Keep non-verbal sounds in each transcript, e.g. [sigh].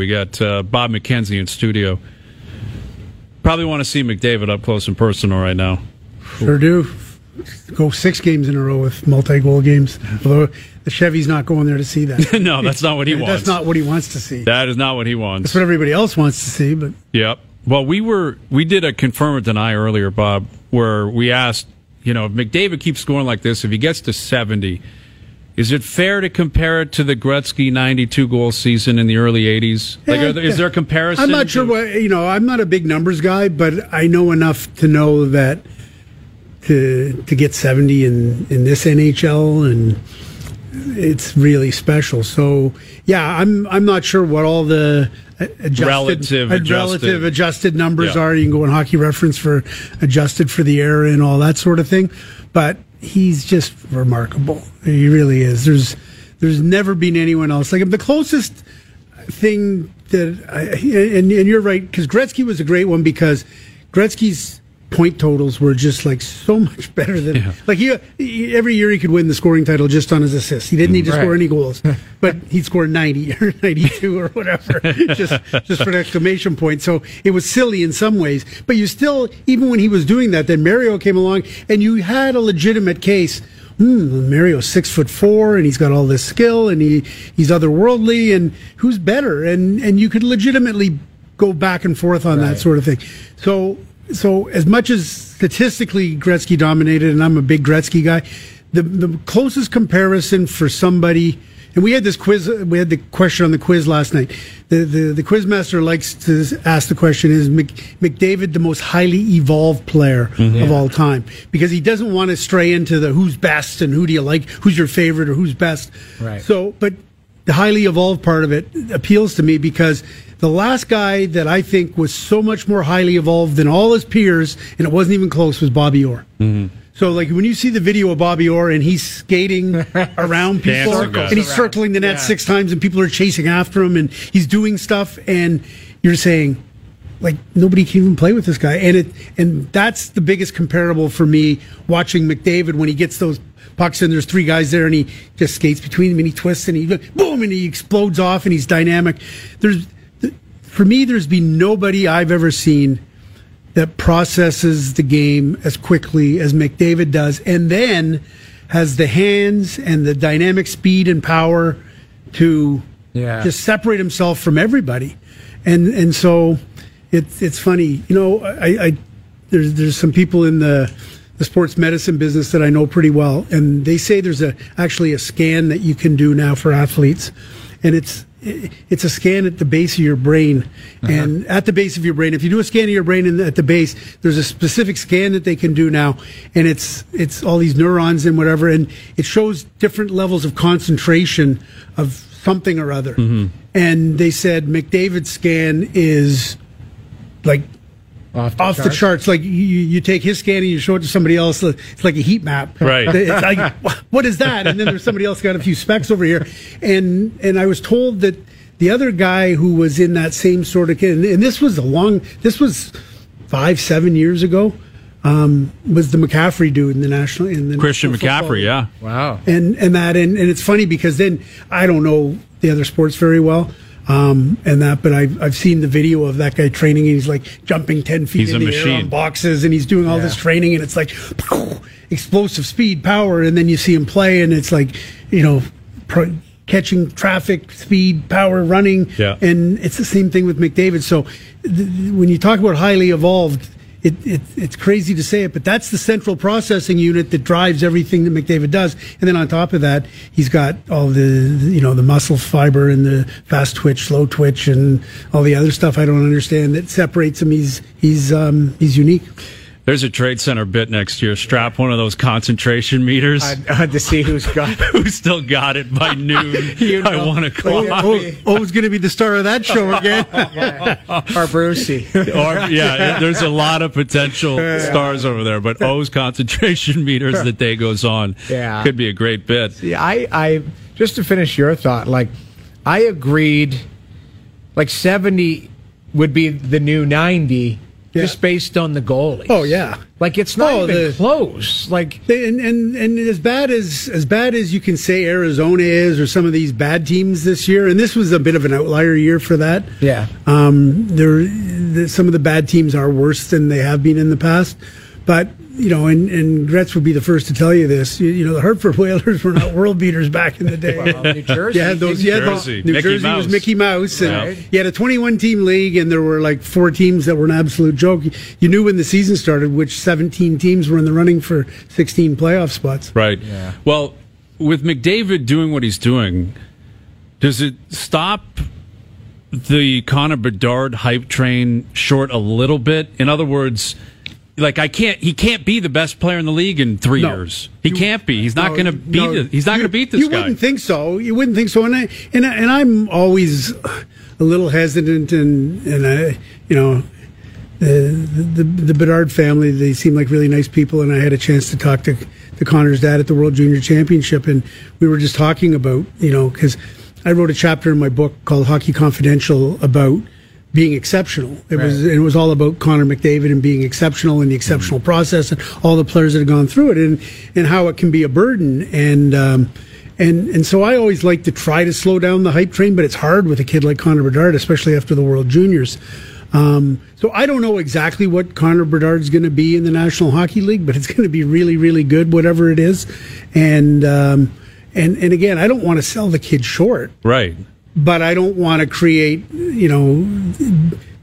We got uh, Bob McKenzie in studio. Probably want to see McDavid up close and personal right now. Sure do. Go six games in a row with multi-goal games. Although the Chevy's not going there to see that. [laughs] no, that's not what he wants. That's not what he wants to see. That is not what he wants. That's what everybody else wants to see. But Yep. Well, we were we did a confirm or deny earlier, Bob, where we asked, you know, if McDavid keeps scoring like this, if he gets to seventy, is it fair to compare it to the Gretzky ninety-two goal season in the early '80s? Like, are there, is there a comparison? I'm not sure to- what you know. I'm not a big numbers guy, but I know enough to know that to to get 70 in in this NHL and it's really special. So yeah, I'm I'm not sure what all the adjusted, Relative uh, adjusted. relative adjusted numbers Yeah. are. You can go on Hockey Reference for adjusted for the era and all that sort of thing. But he's just remarkable. He really is. There's there's never been anyone else like him. The closest thing that I, and, and you're right because Gretzky was a great one because Gretzky's point totals were just like so much better than Yeah. like he, every year he could win the scoring title just on his assists. He didn't need to Right. score any goals, [laughs] but he'd score 90 or [laughs] 92 or whatever [laughs] just just for an exclamation point. So it was silly in some ways, but you still even when he was doing that, then Mario came along and you had a legitimate case. Hmm, Mario's six foot four, and he's got all this skill, and he he's otherworldly, and who's better? And and you could legitimately go back and forth on that sort of thing. So so as much as statistically Gretzky dominated, and I'm a big Gretzky guy, the the closest comparison for somebody. And we had this quiz. We had the question on the quiz last night. The the, the quizmaster likes to ask the question: Is Mc, McDavid the most highly evolved player mm-hmm. of all time? Because he doesn't want to stray into the who's best and who do you like, who's your favorite or who's best. Right. So, but the highly evolved part of it appeals to me because the last guy that I think was so much more highly evolved than all his peers, and it wasn't even close, was Bobby Orr. So, like when you see the video of Bobby Orr and he's skating [laughs] around people and he's circling the net Yeah. six times and people are chasing after him and he's doing stuff, and you're saying, like nobody can even play with this guy, and it and that's the biggest comparable for me watching McDavid when he gets those pucks and there's three guys there and he just skates between them and he twists and he boom and he explodes off and he's dynamic. There's for me, there's been nobody I've ever seen that processes the game as quickly as McDavid does, and then has the hands and the dynamic speed and power to Yeah. just separate himself from everybody. And and so it's it's funny, you know. I, I there's there's some people in the the sports medicine business that I know pretty well, and they say there's a actually a scan that you can do now for athletes, and it's it's a scan at the base of your brain, uh-huh. and at the base of your brain, if you do a scan of your brain and at the base, there's a specific scan that they can do now, and it's it's all these neurons and whatever, and it shows different levels of concentration of something or other, mm-hmm. and they said McDavid's scan is like Off the off the charts? charts. Like you, you take his scan and you show it to somebody else. It's like a heat map. Right. It's like, [laughs] what is that? And then there's somebody else got a few specs over here. And and I was told that the other guy who was in that same sort of and, and this was a long. This was five seven years ago. Um, was the McCaffrey dude in the national in the Christian National McCaffrey, League yeah. Wow. and and that and, and it's funny because then I don't know the other sports very well. Um, and that, but I've I've seen the video of that guy training, and he's like jumping ten feet He's in the air on boxes, and he's doing all this training, and it's like [laughs] explosive speed, power, and then you see him play, and it's like you know pro- catching traffic, speed, power, running, Yeah. and it's the same thing with McDavid. So th- when you talk about highly evolved. It, it, it's crazy to say it, but that's the central processing unit that drives everything that McDavid does. And then on top of that, he's got all the you know the muscle fiber and the fast twitch, slow twitch, and all the other stuff I don't understand that separates him. He's he's um, he's unique. There's a trade center bit next year. Strap one of those concentration meters. Uh, uh, to see who's got. [laughs] Who still got it by [laughs] noon? You I know. one o'clock. Oh, oh, going to be the star of that show again. [laughs] or Brucey. or yeah, there's a lot of potential stars over there, but O's concentration meters the day goes on. Yeah. could be a great bit. Yeah, I, I just to finish your thought, like I agreed, like seventy would be the new ninety, just based on the goalies. oh yeah, Like it's not Oh, even the- close. Like And, and and as bad as as bad as you can say Arizona is, or some of these bad teams this year, and this was a bit of an outlier year for that. Yeah. um, there the, some of the bad teams are worse than they have been in the past, but you know, and and Gretz would be the first to tell you this. You, you know, the Hartford [laughs] Whalers were not [laughs] world beaters back in the day. well, New Jersey. You had those. You had those- Jersey. New Mickey Jersey Mouse. was Mickey Mouse, and Right. you had a 21 team league, and there were like four teams that were an absolute joke. You knew when the season started which 17 teams were in the running for 16 playoff spots. Right. Yeah. Well, with McDavid doing what he's doing, does it stop the Connor Bedard hype train short a little bit? In other words, like I can't, he can't be the best player in the league in three No. years. He can't be. He's not No, going to beat. no, the- he's not going to beat this you guy. You wouldn't think so. You wouldn't think so. And I, and I, and I'm always a little hesitant, and and I, you know, the, the the Bedard family. They seem like really nice people, and I had a chance to talk to the Connor's dad at the World Junior Championship, and we were just talking about you know because I wrote a chapter in my book called Hockey Confidential about being exceptional. It was it was all about Connor McDavid and being exceptional and the exceptional process and all the players that have gone through it and and how it can be a burden and um, and and so I always like to try to slow down the hype train, but it's hard with a kid like Connor Bedard, especially after the World Juniors. Um, so I don't know exactly what Connor Bedard's going to be in the National Hockey League, but it's going to be really, really good, whatever it is. And um, and and again, I don't want to sell the kid short right. But I don't want to create, you know,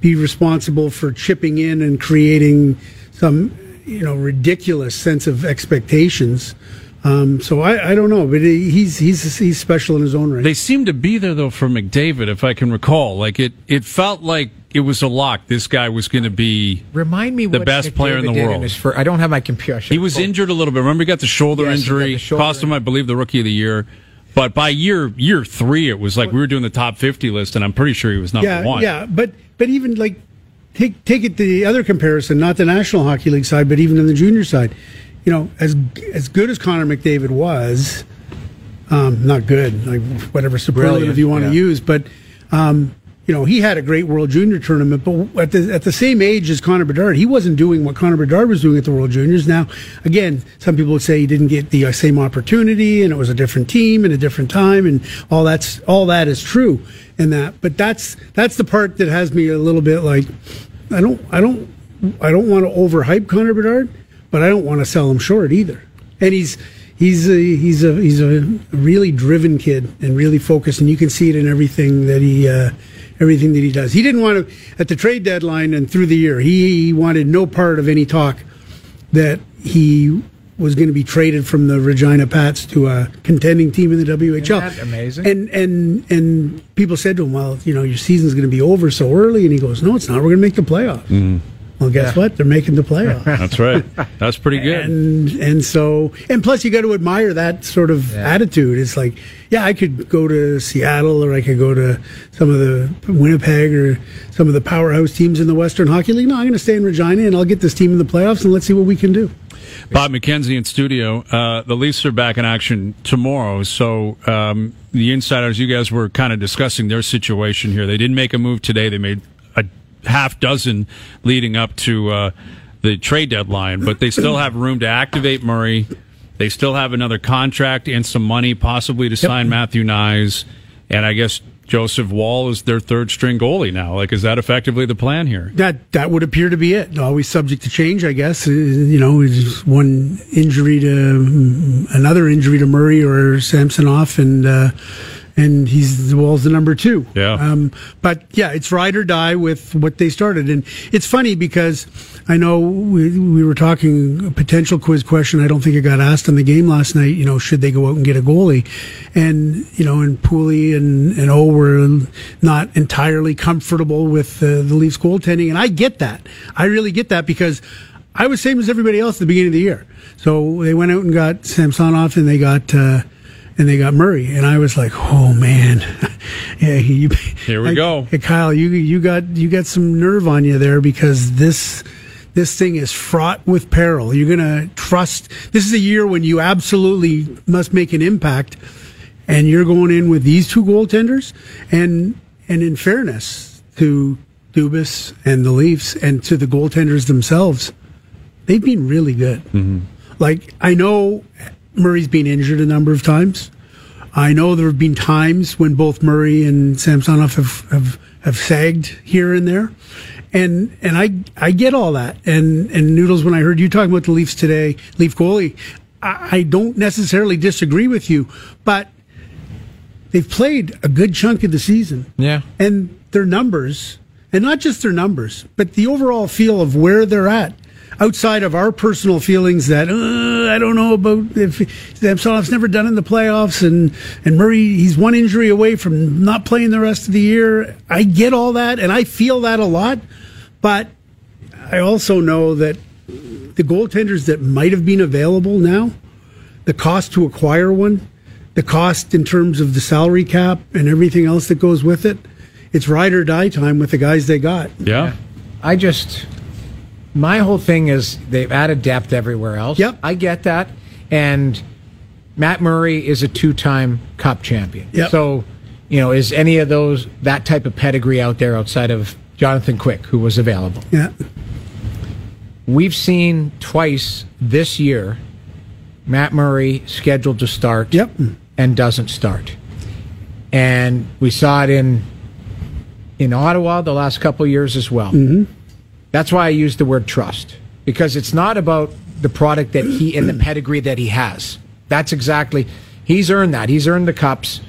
be responsible for chipping in and creating some, you know, ridiculous sense of expectations. Um, so I, I don't know, but he's he's he's special in his own right. They seem to be there though for McDavid, if I can recall. Like it, it felt like it was a lock. This guy was going to be. Remind me The what best player in the world. his fir- I don't have my computer. He was pull- injured a little bit. Remember, he got the shoulder Yes, injury, the shoulder cost him, I believe, the rookie of the year. But by year year three, it was like we were doing the top fifty list, and I'm pretty sure he was number yeah, one. yeah, but but even like take take it to the other comparison, not the National Hockey League side, but even in the junior side. You know, as as good as Connor McDavid was, um, not good, like whatever superlative Brilliant, you want yeah. to use, but um, you know, he had a great World Junior tournament. But at the at the same age as Connor Bedard, he wasn't doing what Connor Bedard was doing at the World Juniors. Now, again, some people would say he didn't get the uh, same opportunity, and it was a different team and a different time, and all that's all that is true in that. But that's that's the part that has me a little bit like, I don't I don't I don't want to overhype Connor Bedard, but I don't want to sell him short either. And he's he's a, he's a he's a really driven kid and really focused, and you can see it in everything that he uh, everything that he does. He didn't want to at the trade deadline and through the year. He, he wanted no part of any talk that he was going to be traded from the Regina Pats to a contending team in the WHL. Isn't that amazing? And and and people said to him, "Well, you know, your season's going to be over so early," and he goes, "No, it's not. We're going to make the playoffs." Mm-hmm. Well, guess Yeah. what? They're making the playoffs. [laughs] That's right. That's pretty good. and and so and plus you got to admire that sort of Yeah. attitude it's like yeah i could go to seattle or i could go to some of the winnipeg or some of the powerhouse teams in the western hockey league no i'm going to stay in regina and i'll get this team in the playoffs and let's see what we can do Bob McKenzie in studio. Uh, the Leafs are back in action tomorrow. So um, the insiders, you guys were kind of discussing their situation here. They didn't make a move today. They made a half dozen leading up to uh, the trade deadline, but they still have room to activate Murray. They still have another contract and some money possibly to sign Matthew Knies. And I guess Joseph Woll is their third string goalie now. Like, is that effectively the plan here? that that would appear to be it always subject to change i guess Uh, you know one injury to another injury to murray or samsonov and uh and he's the Woll's the number two. Yeah. Um, but yeah, it's ride or die with what they started, and it's funny because I know we, we were talking a potential quiz question. I don't think it got asked in the game last night. You know, should they go out and get a goalie? And you know, and Pooley and and O were not entirely comfortable with uh, the Leafs goaltending, and I get that. I really get that because. I was same as everybody else at the beginning of the year. So they went out and got Samsonov and they got uh, and they got Murray, and I was like, "Oh man, [laughs] yeah." You, Here we I- go. Hey, Kyle, you you got you got some nerve on you there because this this thing is fraught with peril. You're gonna trust. This is a year when you absolutely must make an impact, and you're going in with these two goaltenders, and and in fairness to Dubas and the Leafs and to the goaltenders themselves. they've been really good. Mm-hmm. Like I know Murray's been injured a number of times. I know there have been times when both Murray and Samsonov have, have, have sagged here and there. And, and I, I get all that. And, and Noodles, when I heard you talking about the Leafs today, Leaf goalie, I, I don't necessarily disagree with you, but they've played a good chunk of the season. Yeah. And their numbers, and not just their numbers, but the overall feel of where they're at outside of our personal feelings that uh, I don't know about if Samsonov's never done in the playoffs and and Murray he's one injury away from not playing the rest of the year. I get all that and I feel that a lot, but I also know that the goaltenders that might have been available now, the cost to acquire one, the cost in terms of the salary cap and everything else that goes with it, it's ride or die time with the guys they got. Yeah. I just my whole thing is they've added depth everywhere else. Yep. I get that. And Matt Murray is a two-time cup champion. Yep. So, you know, is any of those that type of pedigree out there outside of Jonathan Quick who was available? Yeah. We've seen twice this year Matt Murray scheduled to start Yep. and doesn't start. And we saw it in in Ottawa the last couple of years as well. Mm-hmm. That's why I use the word trust because it's not about the product that he and the pedigree that he has. That's exactly he's earned that. He's earned the cups.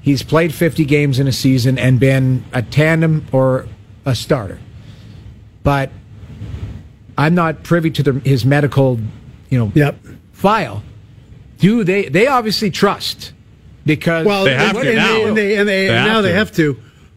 He's played 50 games in a season and been a tandem or a starter. But I'm not privy to the, his medical, you know, Yep. file. Do they? They obviously trust because Well, They have and, to and now. They, and they, and they, They now have they to. have to.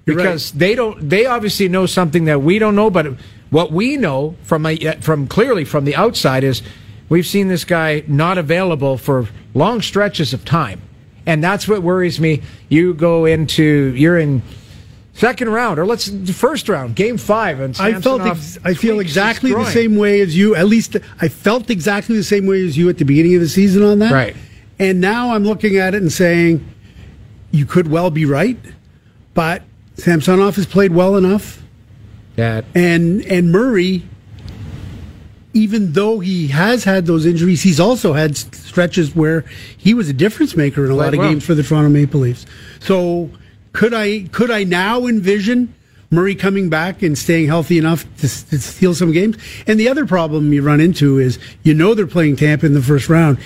You're right. because they don't. They obviously know something that we don't know. But what we know from a, from clearly from the outside is we've seen this guy not available for long stretches of time, and that's what worries me. You go into you're in second round or let's first round, game five, and I felt ex- I feel exactly the same way as you. At least I felt exactly the same way as you at the beginning of the season on that. Right. And now I'm looking at it and saying, you could well be right, but Samsonov has played well enough, that and and Murray. Even though he has had those injuries, he's also had stretches where he was a difference maker in a lot of well. games for the Toronto Maple Leafs. So could I could I now envision Murray coming back and staying healthy enough to, to steal some games? And the other problem you run into is you know they're playing Tampa in the first round.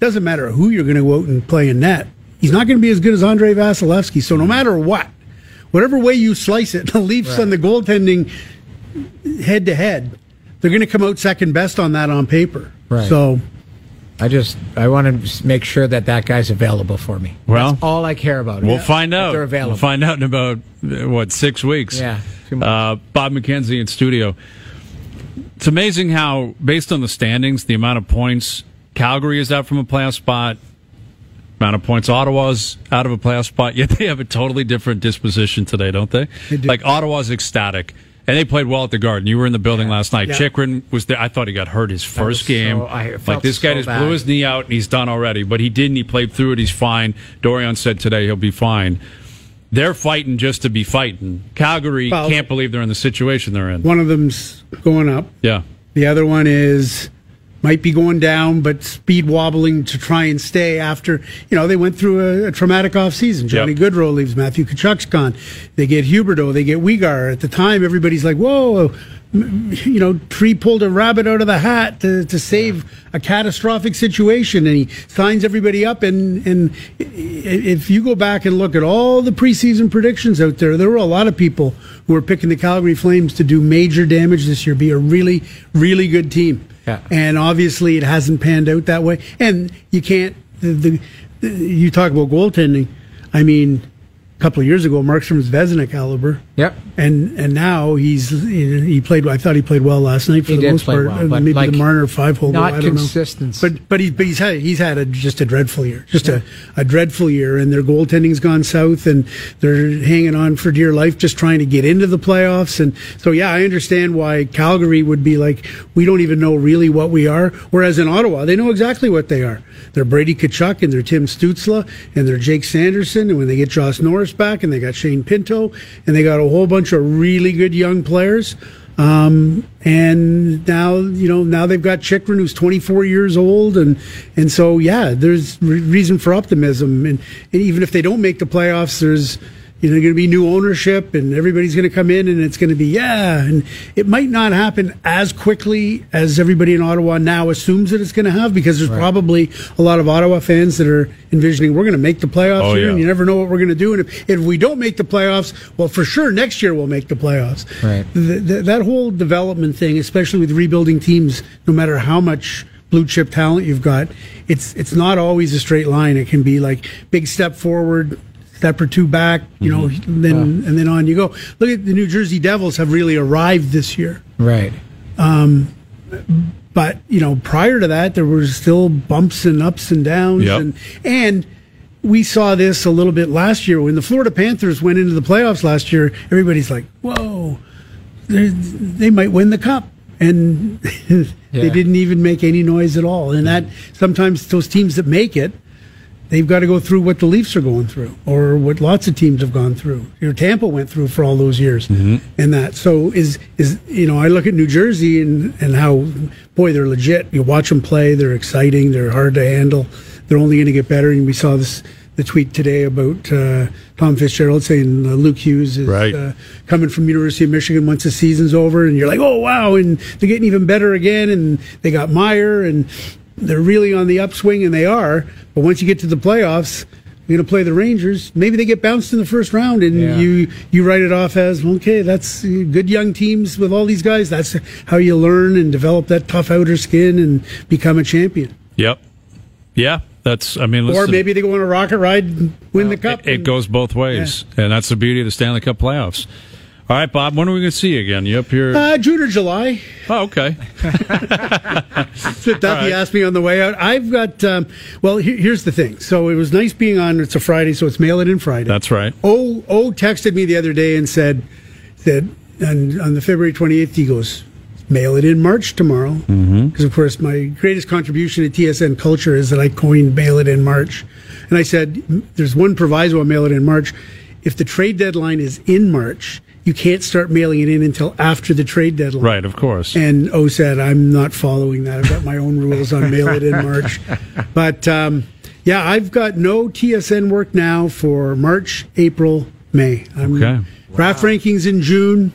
Doesn't matter who you're going to go out and play in net. He's not going to be as good as Andrei Vasilevskiy. So no matter what, whatever way you slice it, [laughs] the Leafs on the goaltending head to head, they're going to come out second best on that on paper. Right. So I just I want to make sure that that guy's available for me. Well, That's all I care about. We'll Yeah. find That out. They're available. We'll find out in about uh, what six weeks. Yeah. Uh, Bob McKenzie in studio. It's amazing how, based on the standings, the amount of points Calgary is out from a playoff spot, amount of points Ottawa's out of a playoff spot. Yet they have a totally different disposition today, don't they? They do. Like Ottawa's ecstatic. And they played well at the Garden. You were in the building last night. Yeah. Chychrun was there. I thought he got hurt his first game. so- I like this guy so just bad. blew his knee out and he's done already. But he didn't. He played through it. He's fine. Dorion said today he'll be fine. They're fighting just to be fighting. Calgary Well- can't believe they're in the situation they're in. one of them's going up. Yeah. The other one is might be going down, but speed wobbling to try and stay after, you know, they went through a, a traumatic offseason. Johnny Yep. Gaudreau leaves, Matthew Tkachuk's gone. They get Huberdeau, they get Weegar. At the time, everybody's like, whoa, you know, Tree pulled a rabbit out of the hat to, to save a catastrophic situation, and he signs everybody up. And, and if you go back and look at all the preseason predictions out there, there were a lot of people who were picking the Calgary Flames to do major damage this year, be a really, really good team. Yeah. And obviously, it hasn't panned out that way. And you can't. The, the, you talk about goaltending. I mean, a couple of years ago, Markstrom was Vezina caliber. Yep. And and now he's he played. I thought he played well last night for He the did most play part. well, Uh, but, maybe like, the Marner five hole. not I don't consistency. know. But but, he, but he's had he's had a, just a dreadful year. Just a, a dreadful year, and their goaltending's gone south, and they're hanging on for dear life, just trying to get into the playoffs. And so yeah, I understand why Calgary would be like, we don't even know really what we are. Whereas in Ottawa, they know exactly what they are. They're Brady Tkachuk and they're Tim Stützle and they're Jake Sanderson. And when they get Josh Norris back and they got Shane Pinto and they got a whole bunch of really good young players, Um, and now, you know, now they've got Chychrun, who's 24 years old, and and so yeah, there's re- reason for optimism. And, and even if they don't make the playoffs, there's you know, going to be new ownership and everybody's going to come in and it's going to be, yeah. And it might not happen as quickly as everybody in Ottawa now assumes that it's going to have because there's right. probably a lot of Ottawa fans that are envisioning we're going to make the playoffs oh, here yeah. and you never know what we're going to do. And if, if, we don't make the playoffs, well, for sure next year we'll make the playoffs. Right. The, the, that whole development thing, especially with rebuilding teams, no matter how much blue chip talent you've got, it's it's not always a straight line. It can be like big step forward, step or two back, you know, mm-hmm. then and then on you go. Look at the New Jersey Devils have really arrived this year. Right. Um, but you know, prior to that, there were still bumps and ups and downs, yep. and and we saw this a little bit last year when the Florida Panthers went into the playoffs last year. Everybody's like, "Whoa, they might win the cup," and [laughs] yeah. they didn't even make any noise at all. And that sometimes those teams that make it they've got to go through what the Leafs are going through, or what lots of teams have gone through. Your Tampa went through for all those years, mm-hmm. and that. So is is you know I look at New Jersey and and how boy they're legit. You watch them play, they're exciting, they're hard to handle. They're only going to get better, and we saw this the tweet today about uh, Tom Fitzgerald saying uh, Luke Hughes is right. uh, coming from University of Michigan once the season's over, and you're like, oh wow, and they're getting even better again, and they got Meier, and they're really on the upswing, and they are. But once you get to the playoffs, you're going to play the Rangers. Maybe they get bounced in the first round, and yeah. you you write it off as okay. That's good young teams with all these guys. That's how you learn and develop that tough outer skin and become a champion. Yep. Yeah, that's. I mean, listen, or maybe they go on a rocket ride, and win well, the cup. It, it goes both ways, yeah. and that's the beauty of the Stanley Cup playoffs. All right, Bob. When are we going to see you again? You up here? Uh, June or July. Oh, okay. so Duffy right. asked me on the way out. I've got. Um, well, he, here's the thing. So it was nice being on. It's a Friday, so it's mail it in Friday. That's right. O O texted me the other day and said that on, on the February 28th he goes mail it in March tomorrow because mm-hmm. of course my greatest contribution to TSN culture is that I coined mail it in March, and I said there's one proviso on mail it in March. If the trade deadline is in March, you can't start mailing it in until after the trade deadline. Right, of course. And O said, I'm not following that. I've got my own rules on mail it in March. [laughs] But um, yeah, I've got no TSN work now for March, April, May. I'm okay. Draft wow. rankings in June.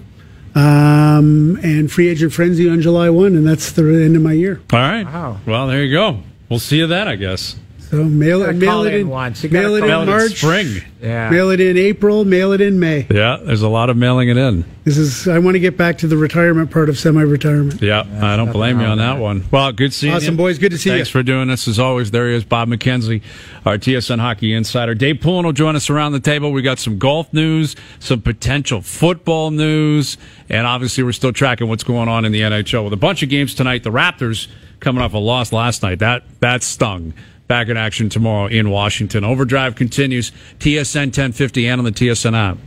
Um, and free agent frenzy on July 1, and that's the end of my year. All right. Wow. Well, there you go. We'll see you then, I guess. So mail it, mail it in, once. mail it in March, spring. Yeah. Mail it in April. Mail it in May. Yeah, there's a lot of mailing it in. This is. I want to get back to the retirement part of semi-retirement. Yeah, I don't blame you on that one. Well, good seeing awesome, you. Awesome, boys. Good to see Thanks you. Thanks for doing this as always. There he is, Bob McKenzie, our TSN hockey insider. Dave Poulin will join us around the table. We got some golf news, some potential football news, and obviously we're still tracking what's going on in the NHL with a bunch of games tonight. The Raptors coming off a loss last night. That that stung back in action tomorrow in Washington. Overdrive continues. TSN 1050 and on the TSN app.